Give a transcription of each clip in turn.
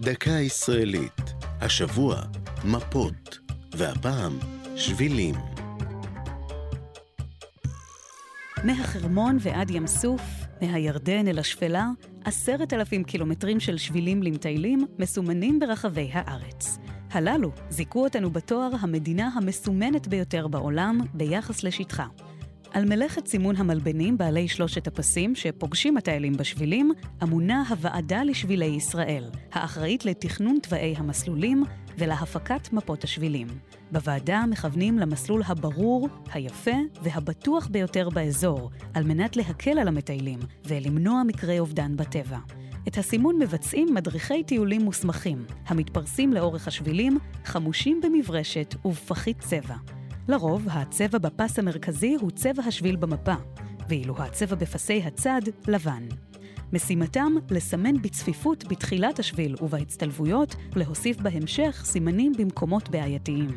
דקה ישראלית, השבוע מפות, והפעם שבילים. מהחרמון ועד ים סוף, מהירדן אל השפלה, עשרת אלפים קילומטרים של שבילים למטיילים מסומנים ברחבי הארץ. הללו זיכו אותנו בתואר המדינה המסומנת ביותר בעולם ביחס לשטחה. על מלאכת סימון המלבנים בעלי שלושת הפסים שפוגשים הטיילים בשבילים, אמונה הוועדה לשבילי ישראל, האחראית לתכנון תוואי המסלולים ולהפקת מפות השבילים. בוועדה מכוונים למסלול הברור, היפה והבטוח ביותר באזור, על מנת להקל על המטיילים ולמנוע מקרי אובדן בטבע. את הסימון מבצעים מדריכי טיולים מוסמכים, המתפרסים לאורך השבילים, חמושים במברשת ובפחית צבע. לרוב, הצבע בפס המרכזי הוא צבע השביל במפה, ואילו הצבע בפסי הצד לבן. משימתם לסמן בצפיפות בתחילת השביל ובהצטלבויות, להוסיף בהמשך סימנים במקומות בעייתיים.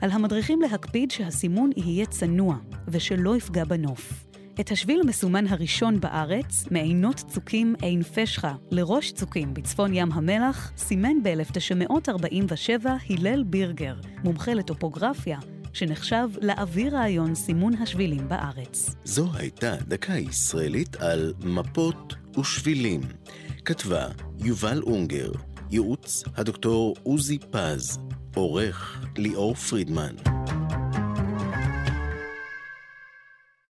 על המדריכים להקפיד שהסימון יהיה צנוע ושלא יפגע בנוף. את השביל המסומן הראשון בארץ, מעינות צוקים עין פשחה לראש צוקים בצפון ים המלח, סימן ב-1947 הלל בירגר, מומחה לטופוגרפיה, שנחשב לאוויר רעיון סימון השבילים בארץ. זו הייתה דקה ישראלית על מפות ושבילים. כתבה יובל אונגר, ייעוץ הדוקטור עוזי פז, עורך ליאור פרידמן.